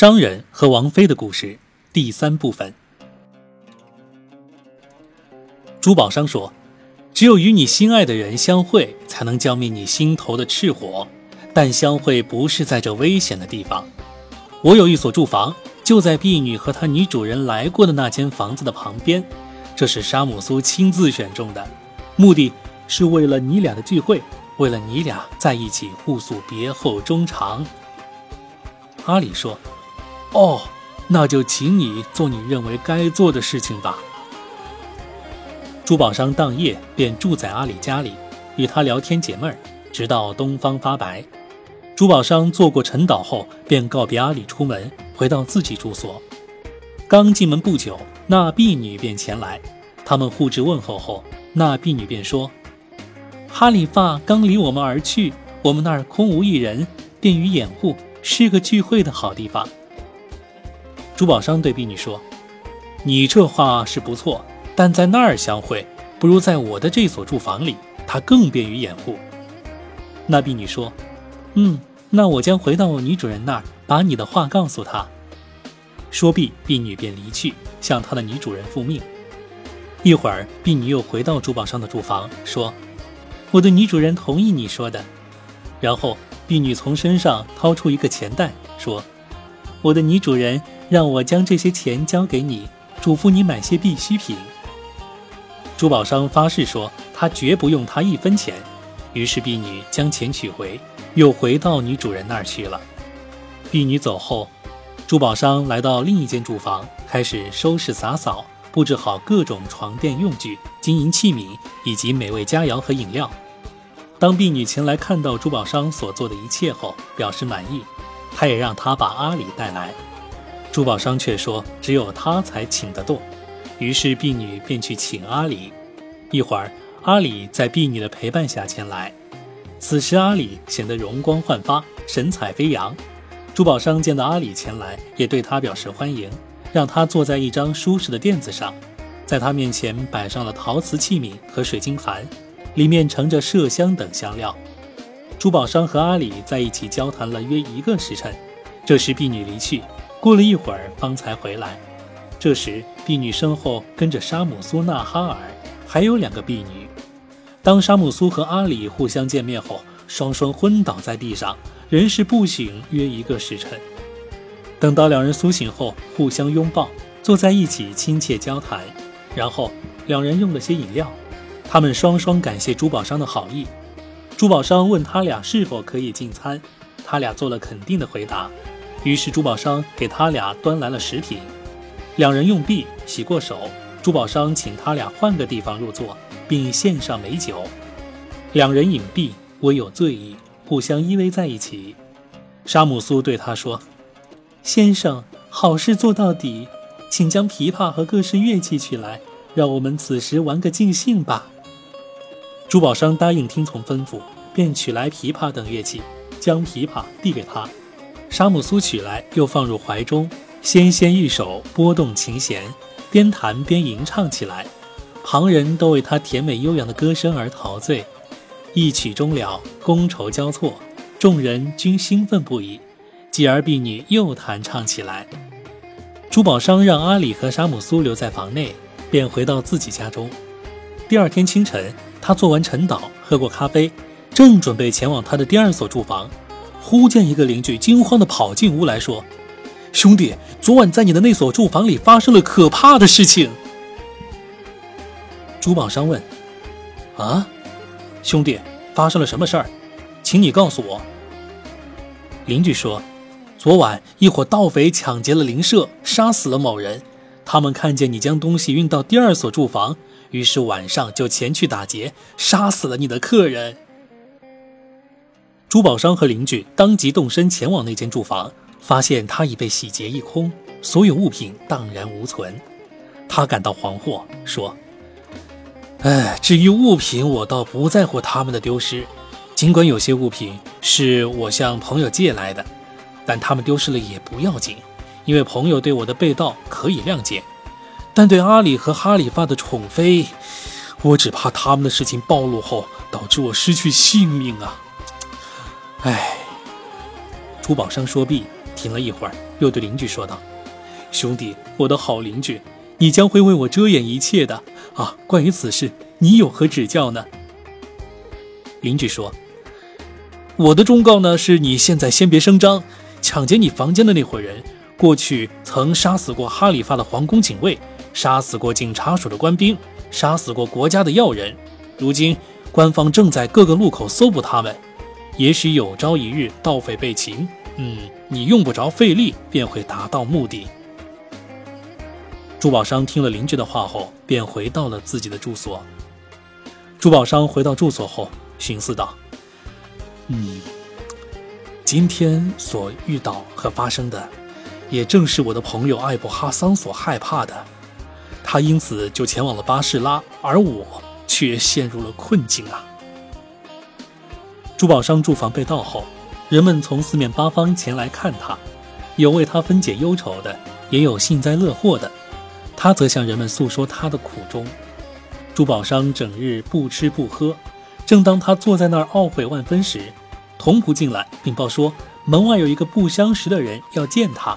商人和王妃的故事第三部分。珠宝商说：“只有与你心爱的人相会，才能浇灭你心头的炽火。但相会不是在这危险的地方。我有一所住房，就在婢女和她女主人来过的那间房子的旁边。这是沙姆苏亲自选中的，目的是为了你俩的聚会，为了你俩在一起互诉别后衷肠。”阿里说。哦，那就请你做你认为该做的事情吧。珠宝商当夜便住在阿里家里，与他聊天解闷儿，直到东方发白。珠宝商做过陈岛后，便告别阿里出门，回到自己住所。刚进门不久，那婢女便前来。他们互致问候后，那婢女便说：“哈里发刚离我们而去，我们那儿空无一人，便于掩护，是个聚会的好地方。”珠宝商对婢女说：“你这话是不错，但在那儿相会，不如在我的这所住房里，它更便于掩护。”那婢女说：“嗯，那我将回到女主人那儿，把你的话告诉她。”说毕，婢女便离去，向她的女主人复命。一会儿，婢女又回到珠宝商的住房，说：“我的女主人同意你说的。”然后，婢女从身上掏出一个钱袋，说：“我的女主人。”让我将这些钱交给你，嘱咐你买些必需品。珠宝商发誓说，他绝不用他一分钱。于是婢女将钱取回，又回到女主人那儿去了。婢女走后，珠宝商来到另一间住房，开始收拾洒扫，布置好各种床垫用具、金银器皿以及美味佳肴和饮料。当婢女前来看到珠宝商所做的一切后，表示满意，他也让他把阿里带来。珠宝商却说：“只有他才请得动。”于是婢女便去请阿里。一会儿，阿里在婢女的陪伴下前来。此时，阿里显得容光焕发，神采飞扬。珠宝商见到阿里前来，也对他表示欢迎，让他坐在一张舒适的垫子上，在他面前摆上了陶瓷器皿和水晶盘，里面盛着麝香等香料。珠宝商和阿里在一起交谈了约一个时辰。这时，婢女离去。过了一会儿，方才回来。这时，婢女身后跟着沙姆苏、纳哈尔，还有两个婢女。当沙姆苏和阿里互相见面后，双双昏倒在地上，人事不醒约一个时辰。等到两人苏醒后，互相拥抱，坐在一起亲切交谈。然后，两人用了些饮料。他们双双感谢珠宝商的好意。珠宝商问他俩是否可以进餐，他俩做了肯定的回答。于是珠宝商给他俩端来了食品，两人用毕，洗过手。珠宝商请他俩换个地方入座，并献上美酒。两人饮毕，微有醉意，互相依偎在一起。沙姆苏对他说：“先生，好事做到底，请将琵琶和各式乐器取来，让我们此时玩个尽兴吧。”珠宝商答应听从吩咐，便取来琵琶等乐器，将琵琶递给他。沙姆苏取来，又放入怀中，纤纤玉手拨动琴弦，边弹边吟唱起来。旁人都为他甜美悠扬的歌声而陶醉。一曲终了，觥筹交错，众人均兴奋不已。继而婢女又弹唱起来。珠宝商让阿里和沙姆苏留在房内，便回到自己家中。第二天清晨，他做完晨祷，喝过咖啡，正准备前往他的第二所住房。忽见一个邻居惊慌地跑进屋来说：“兄弟，昨晚在你的那所住房里发生了可怕的事情。”珠宝商问：“啊，兄弟，发生了什么事儿？请你告诉我。”邻居说：“昨晚一伙盗匪抢劫了邻舍，杀死了某人。他们看见你将东西运到第二所住房，于是晚上就前去打劫，杀死了你的客人。”珠宝商和邻居当即动身前往那间住房，发现它已被洗劫一空，所有物品荡然无存。他感到惶惑，说：“哎，至于物品，我倒不在乎他们的丢失。尽管有些物品是我向朋友借来的，但他们丢失了也不要紧，因为朋友对我的被盗可以谅解。但对阿里和哈里发的宠妃，我只怕他们的事情暴露后，导致我失去性命啊！”哎，珠宝商说毕，停了一会儿，又对邻居说道：“兄弟，我的好邻居，你将会为我遮掩一切的啊！关于此事，你有何指教呢？”邻居说：“我的忠告呢，是你现在先别声张。抢劫你房间的那伙人，过去曾杀死过哈里发的皇宫警卫，杀死过警察署的官兵，杀死过国家的要人。如今官方正在各个路口搜捕他们，也许有朝一日盗匪被擒，嗯，你用不着费力便会达到目的。”珠宝商听了邻居的话后，便回到了自己的住所。珠宝商回到住所后。寻思道：“嗯，今天所遇到和发生的，也正是我的朋友艾布哈桑所害怕的。他因此就前往了巴士拉，而我却陷入了困境啊！”珠宝商住房被盗后，人们从四面八方前来看他，有为他分解忧愁的，也有幸灾乐祸的。他则向人们诉说他的苦衷。珠宝商整日不吃不喝。正当他坐在那儿懊悔万分时，童仆进来禀报说，门外有一个不相识的人要见他。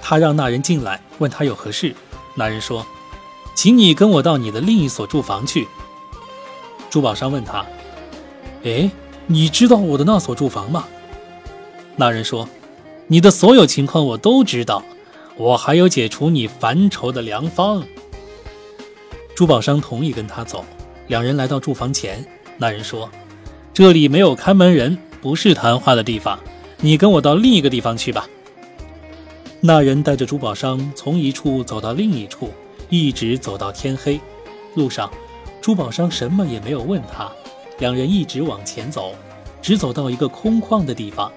他让那人进来，问他有何事。那人说：“请你跟我到你的另一所住房去。”珠宝商问他：“哎，你知道我的那所住房吗？”那人说：“你的所有情况我都知道，我还有解除你烦愁的良方。”珠宝商同意跟他走，两人来到住房前。那人说：“这里没有看门人，不是谈话的地方。你跟我到另一个地方去吧。”那人带着珠宝商从一处走到另一处，一直走到天黑。路上，珠宝商什么也没有问他。两人一直往前走，直走到一个空旷的地方。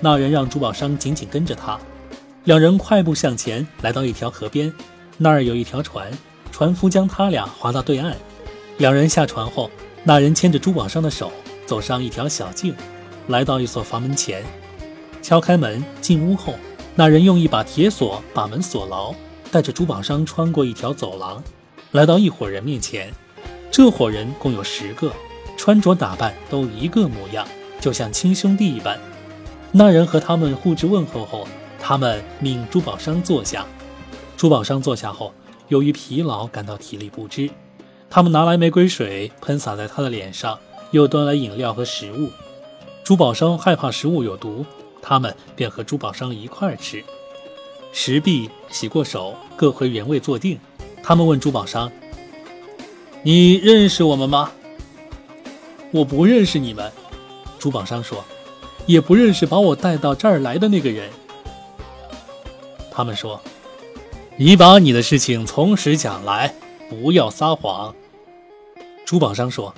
那人让珠宝商紧紧跟着他。两人快步向前，来到一条河边，那儿有一条船，船夫将他俩划到对岸。两人下船后。那人牵着珠宝商的手走上一条小径，来到一所房门前，敲开门进屋后，那人用一把铁锁把门锁牢，带着珠宝商穿过一条走廊，来到一伙人面前。这伙人共有十个，穿着打扮都一个模样，就像亲兄弟一般。那人和他们互致问候后，他们命珠宝商坐下。珠宝商坐下后，由于疲劳感到体力不支。他们拿来玫瑰水喷洒在他的脸上，又端来饮料和食物。珠宝商害怕食物有毒，他们便和珠宝商一块吃。石壁洗过手，各回原位坐定。他们问珠宝商：“你认识我们吗？”“我不认识你们。”珠宝商说，“也不认识把我带到这儿来的那个人。”他们说：“你把你的事情从实讲来。”不要撒谎，珠宝商说：“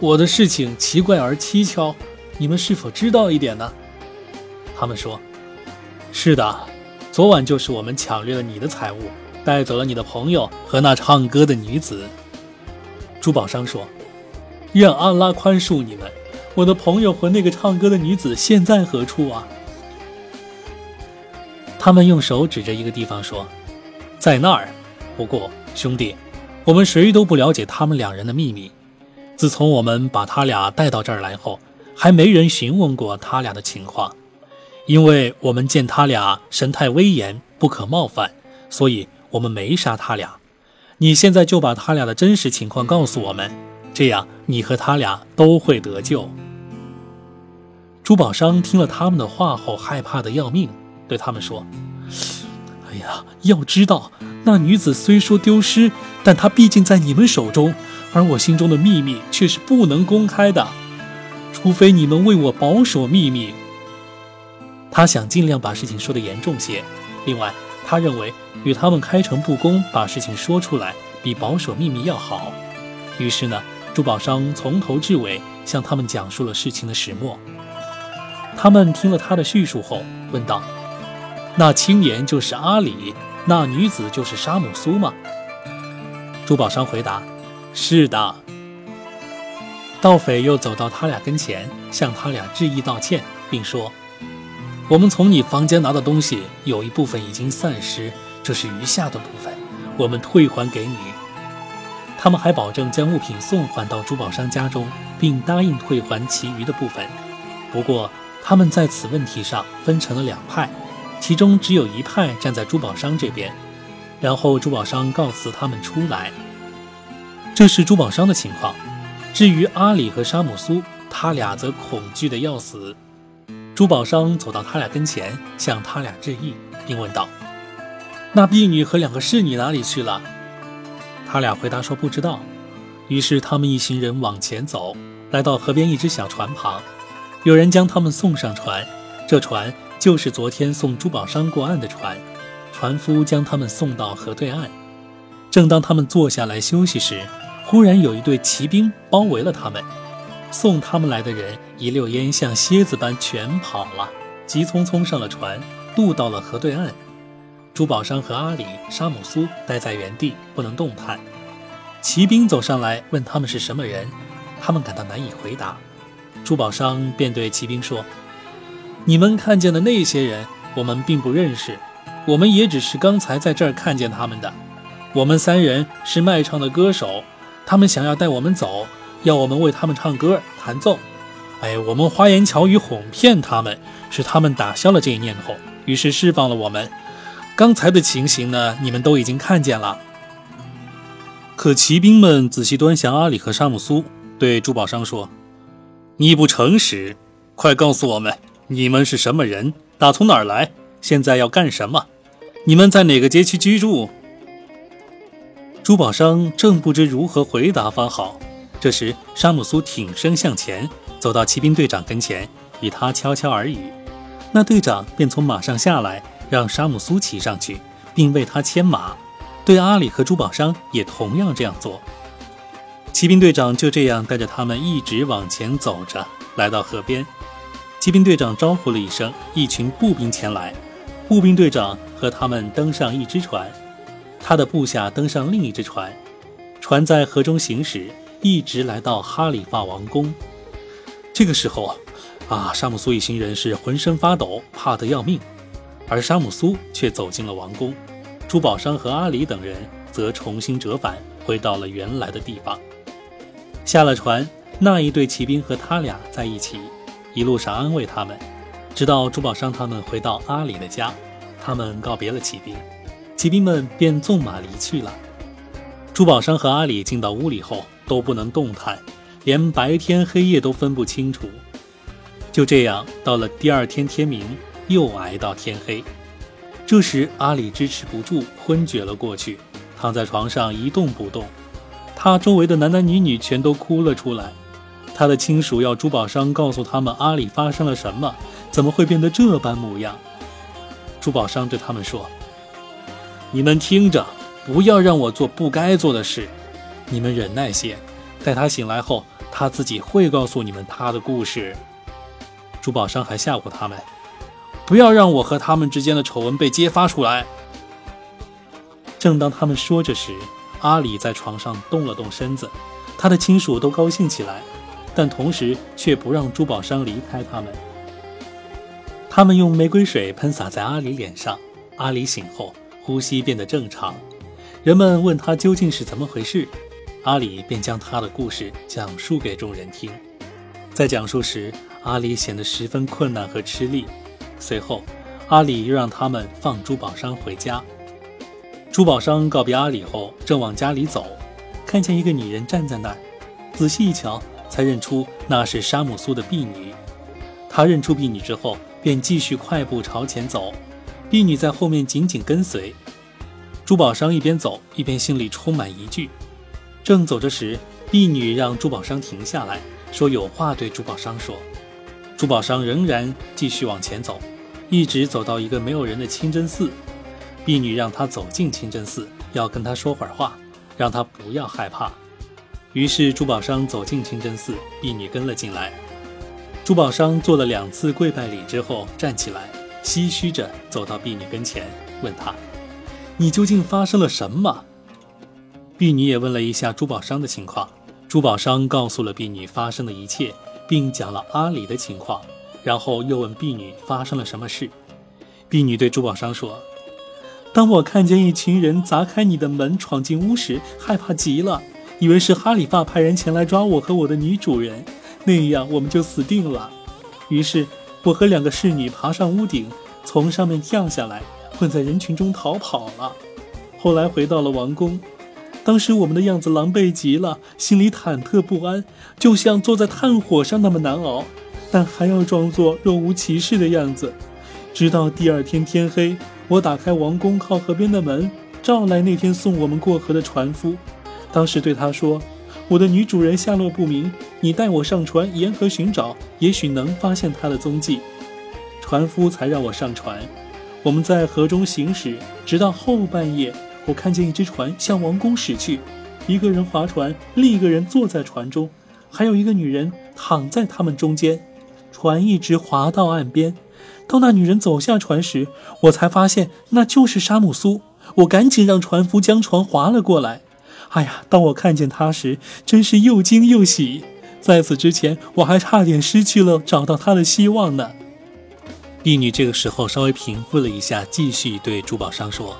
我的事情奇怪而蹊跷，你们是否知道一点呢？”他们说：“是的，昨晚就是我们抢掠了你的财物，带走了你的朋友和那唱歌的女子。”珠宝商说：“愿安拉宽恕你们，我的朋友和那个唱歌的女子现在何处啊？”他们用手指着一个地方说：“在那儿。”不过。兄弟，我们谁都不了解他们两人的秘密。自从我们把他俩带到这儿来后，还没人询问过他俩的情况。因为我们见他俩神态威严，不可冒犯，所以我们没杀他俩。你现在就把他俩的真实情况告诉我们，这样你和他俩都会得救。珠宝商听了他们的话后，害怕的要命，对他们说：“哎呀，要知道。”那女子虽说丢失，但她毕竟在你们手中，而我心中的秘密却是不能公开的，除非你能为我保守秘密。他想尽量把事情说得严重些，另外，他认为与他们开诚布公把事情说出来，比保守秘密要好。于是呢，珠宝商从头至尾向他们讲述了事情的始末。他们听了他的叙述后，问道：“那青年就是阿里？”那女子就是沙姆苏吗？珠宝商回答：“是的。”盗匪又走到他俩跟前，向他俩致意道歉，并说：“我们从你房间拿的东西有一部分已经散失，这是余下的部分，我们退还给你。”他们还保证将物品送还到珠宝商家中，并答应退还其余的部分。不过，他们在此问题上分成了两派，其中只有一派站在珠宝商这边。然后珠宝商告辞他们出来。这是珠宝商的情况。至于阿里和沙姆苏，他俩则恐惧的要死。珠宝商走到他俩跟前，向他俩致意，并问道：“那婢女和两个侍女哪里去了？”他俩回答说：“不知道。”于是他们一行人往前走，来到河边一只小船旁，有人将他们送上船。这船就是昨天送珠宝商过岸的船。船夫将他们送到河对岸。正当他们坐下来休息时，忽然有一队骑兵包围了他们。送他们来的人一溜烟像蝎子般全跑了，急匆匆上了船，渡到了河对岸。珠宝商和阿里、沙姆苏待在原地不能动弹。骑兵走上来问他们是什么人，他们感到难以回答。珠宝商便对骑兵说：“你们看见的那些人，我们并不认识，我们也只是刚才在这儿看见他们的。我们三人是卖唱的歌手，他们想要带我们走。”要我们为他们唱歌弹奏，哎，我们花言巧语哄骗他们，使他们打消了这一念头，于是释放了我们。刚才的情形呢，你们都已经看见了。可骑兵们仔细端详阿里和沙姆苏，对珠宝商说：“你不诚实，快告诉我们，你们是什么人？打从哪儿来？现在要干什么？你们在哪个街区居住？”珠宝商正不知如何回答方好。这时，沙姆苏挺身向前，走到骑兵队长跟前，与他悄悄耳语。那队长便从马上下来，让沙姆苏骑上去，并为他牵马。对阿里和珠宝商也同样这样做。骑兵队长就这样带着他们一直往前走着，来到河边。骑兵队长招呼了一声，一群步兵前来。步兵队长和他们登上一只船，他的部下登上另一只船，船在河中行驶。一直来到哈里发王宫。这个时候，啊，沙姆苏一行人是浑身发抖，怕得要命。而沙姆苏却走进了王宫，珠宝商和阿里等人则重新折返，回到了原来的地方。下了船，那一队骑兵和他俩在一起，一路上安慰他们，直到珠宝商他们回到阿里的家，他们告别了骑兵，骑兵们便纵马离去了。珠宝商和阿里进到屋里后。都不能动弹，连白天黑夜都分不清楚。就这样，到了第二天天明，又挨到天黑。这时，阿里支持不住，昏厥了过去，躺在床上一动不动。他周围的男男女女全都哭了出来。他的亲属要珠宝商告诉他们阿里发生了什么，怎么会变得这般模样。珠宝商对他们说：“你们听着，不要让我做不该做的事。”你们忍耐些，待他醒来后，他自己会告诉你们他的故事。珠宝商还吓唬他们，不要让我和他们之间的丑闻被揭发出来。正当他们说着时，阿里在床上动了动身子，他的亲属都高兴起来，但同时却不让珠宝商离开他们。他们用玫瑰水喷洒在阿里脸上，阿里醒后呼吸变得正常。人们问他究竟是怎么回事。阿里便将他的故事讲述给众人听，在讲述时，阿里显得十分困难和吃力。随后，阿里又让他们放珠宝商回家。珠宝商告别阿里后，正往家里走，看见一个女人站在那儿，仔细一瞧，才认出那是沙姆苏的婢女。他认出婢女之后，便继续快步朝前走，婢女在后面紧紧跟随。珠宝商一边走，一边心里充满疑惧。正走着时，婢女让珠宝商停下来说有话对珠宝商说。珠宝商仍然继续往前走，一直走到一个没有人的清真寺。婢女让他走进清真寺，要跟他说会儿话，让他不要害怕。于是珠宝商走进清真寺，婢女跟了进来。珠宝商做了两次跪拜礼之后，站起来，唏嘘着走到婢女跟前，问她：“你究竟发生了什么？”婢女也问了一下珠宝商的情况，珠宝商告诉了婢女发生的一切，并讲了阿里的情况，然后又问婢女发生了什么事。婢女对珠宝商说：“当我看见一群人砸开你的门闯进屋时，害怕极了，以为是哈里发派人前来抓我和我的女主人，那样我们就死定了。于是我和两个侍女爬上屋顶，从上面跳下来，混在人群中逃跑了。后来回到了王宫，当时我们的样子狼狈极了，心里忐忑不安，就像坐在炭火上那么难熬，但还要装作若无其事的样子。直到第二天天黑，我打开王宫靠河边的门，召来那天送我们过河的船夫，当时对他说。我的女主人下落不明，你带我上船沿河寻找，也许能发现她的踪迹。船夫才让我上船。我们在河中行驶，直到后半夜，我看见一只船向王宫驶去，一个人划船，另一个人坐在船中，还有一个女人躺在他们中间。船一直划到岸边，当那女人走下船时，我才发现那就是沙姆苏。我赶紧让船夫将船划了过来。哎呀！当我看见他时，真是又惊又喜。在此之前，我还差点失去了找到他的希望呢。婢女这个时候稍微平复了一下，继续对珠宝商说：“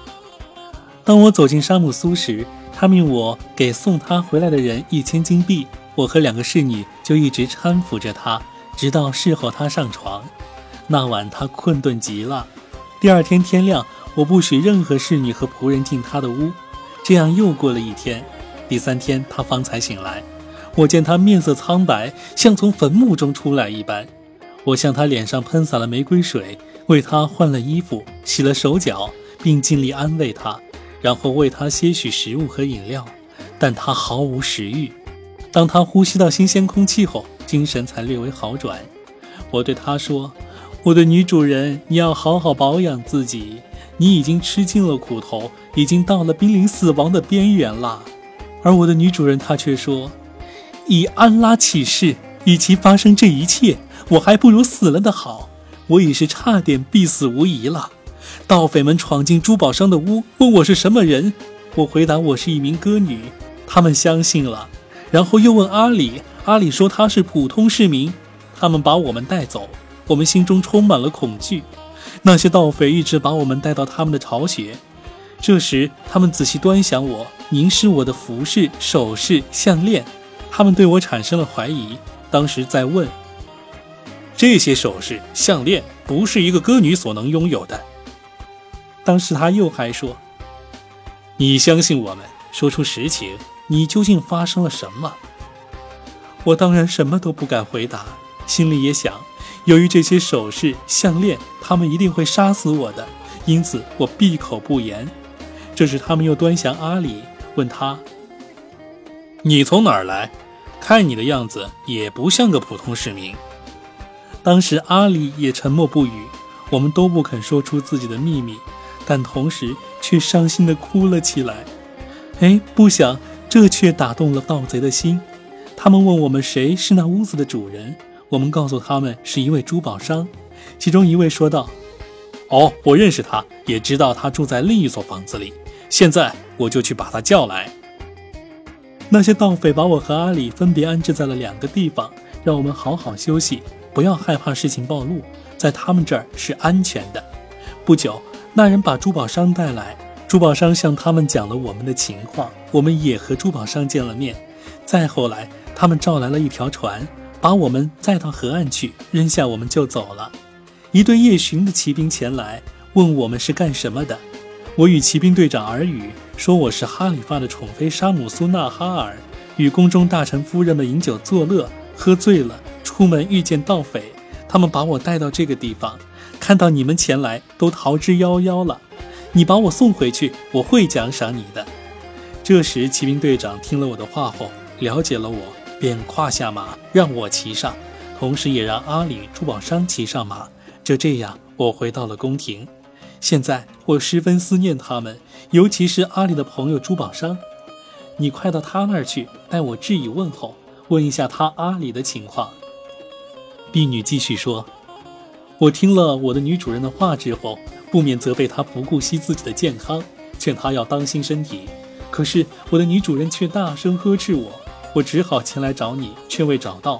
当我走进沙姆苏时，他命我给送他回来的人一千金币。我和两个侍女就一直搀扶着他，直到侍候他上床。那晚他困顿极了。第二天天亮，我不许任何侍女和仆人进他的屋。”这样又过了一天，第三天他方才醒来。我见他面色苍白，像从坟墓中出来一般。我向他脸上喷洒了玫瑰水，为他换了衣服，洗了手脚，并尽力安慰他，然后喂他些许食物和饮料。但他毫无食欲。当他呼吸到新鲜空气后，精神才略微好转。我对他说：“我的女主人，你要好好保养自己。”你已经吃尽了苦头，已经到了濒临死亡的边缘了。而我的女主人她却说：“以安拉起誓，与其发生这一切，我还不如死了的好。我已是差点必死无疑了。”盗匪们闯进珠宝商的屋，问我是什么人。我回答我是一名歌女，他们相信了。然后又问阿里，阿里说他是普通市民。他们把我们带走，我们心中充满了恐惧。那些盗匪一直把我们带到他们的巢穴，这时他们仔细端详我，凝视我的服饰、首饰、项链，他们对我产生了怀疑。当时在问：这些首饰、项链不是一个歌女所能拥有的。当时他又还说：“你相信我们，说出实情，你究竟发生了什么？”我当然什么都不敢回答，心里也想。由于这些首饰、项链，他们一定会杀死我的，因此我闭口不言。这时，他们又端详阿里，问他：“你从哪儿来？看你的样子也不像个普通市民。”当时，阿里也沉默不语，我们都不肯说出自己的秘密，但同时却伤心地哭了起来。哎，不想这却打动了盗贼的心，他们问我们谁是那屋子的主人。我们告诉他们是一位珠宝商，其中一位说道：“哦，我认识他，也知道他住在另一所房子里。现在我就去把他叫来。”那些盗匪把我和阿里分别安置在了两个地方，让我们好好休息，不要害怕事情暴露，在他们这儿是安全的。不久，那人把珠宝商带来，珠宝商向他们讲了我们的情况，我们也和珠宝商见了面。再后来，他们召来了一条船。把我们载到河岸去，扔下我们就走了。一队夜巡的骑兵前来问我们是干什么的。我与骑兵队长耳语，说我是哈里发的宠妃沙姆苏纳哈尔，与宫中大臣夫人们饮酒作乐，喝醉了，出门遇见盗匪，他们把我带到这个地方，看到你们前来，都逃之夭夭了。你把我送回去，我会奖赏你的。这时，骑兵队长听了我的话后，了解了我。便跨下马，让我骑上，同时也让阿里珠宝商骑上马。就这样，我回到了宫廷。现在我十分思念他们，尤其是阿里的朋友珠宝商。你快到他那儿去，代我致以问候，问一下他阿里的情况。婢女继续说：“我听了我的女主人的话之后，不免责备她不顾惜自己的健康，劝她要当心身体。可是我的女主人却大声呵斥我。”我只好前来找你，却未找到。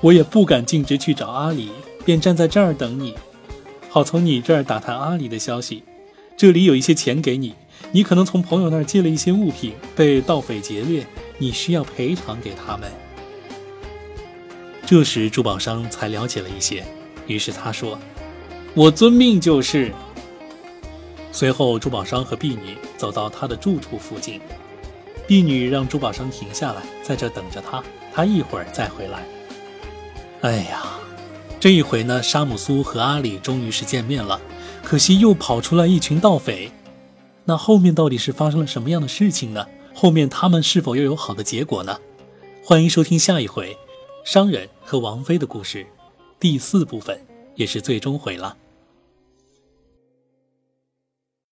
我也不敢径直去找阿里，便站在这儿等你，好从你这儿打探阿里的消息。这里有一些钱给你，你可能从朋友那儿借了一些物品，被盗匪劫掠，你需要赔偿给他们。这时珠宝商才了解了一些，于是他说：“我遵命就是。”随后，珠宝商和婢女走到他的住处附近，婢女让珠宝商停下来，在这等着他，他一会儿再回来。哎呀，这一回呢，沙姆苏和阿里终于是见面了，可惜又跑出来一群盗匪。那后面到底是发生了什么样的事情呢？后面他们是否又有好的结果呢？欢迎收听下一回，商人和王妃的故事，第四部分，也是最终回了。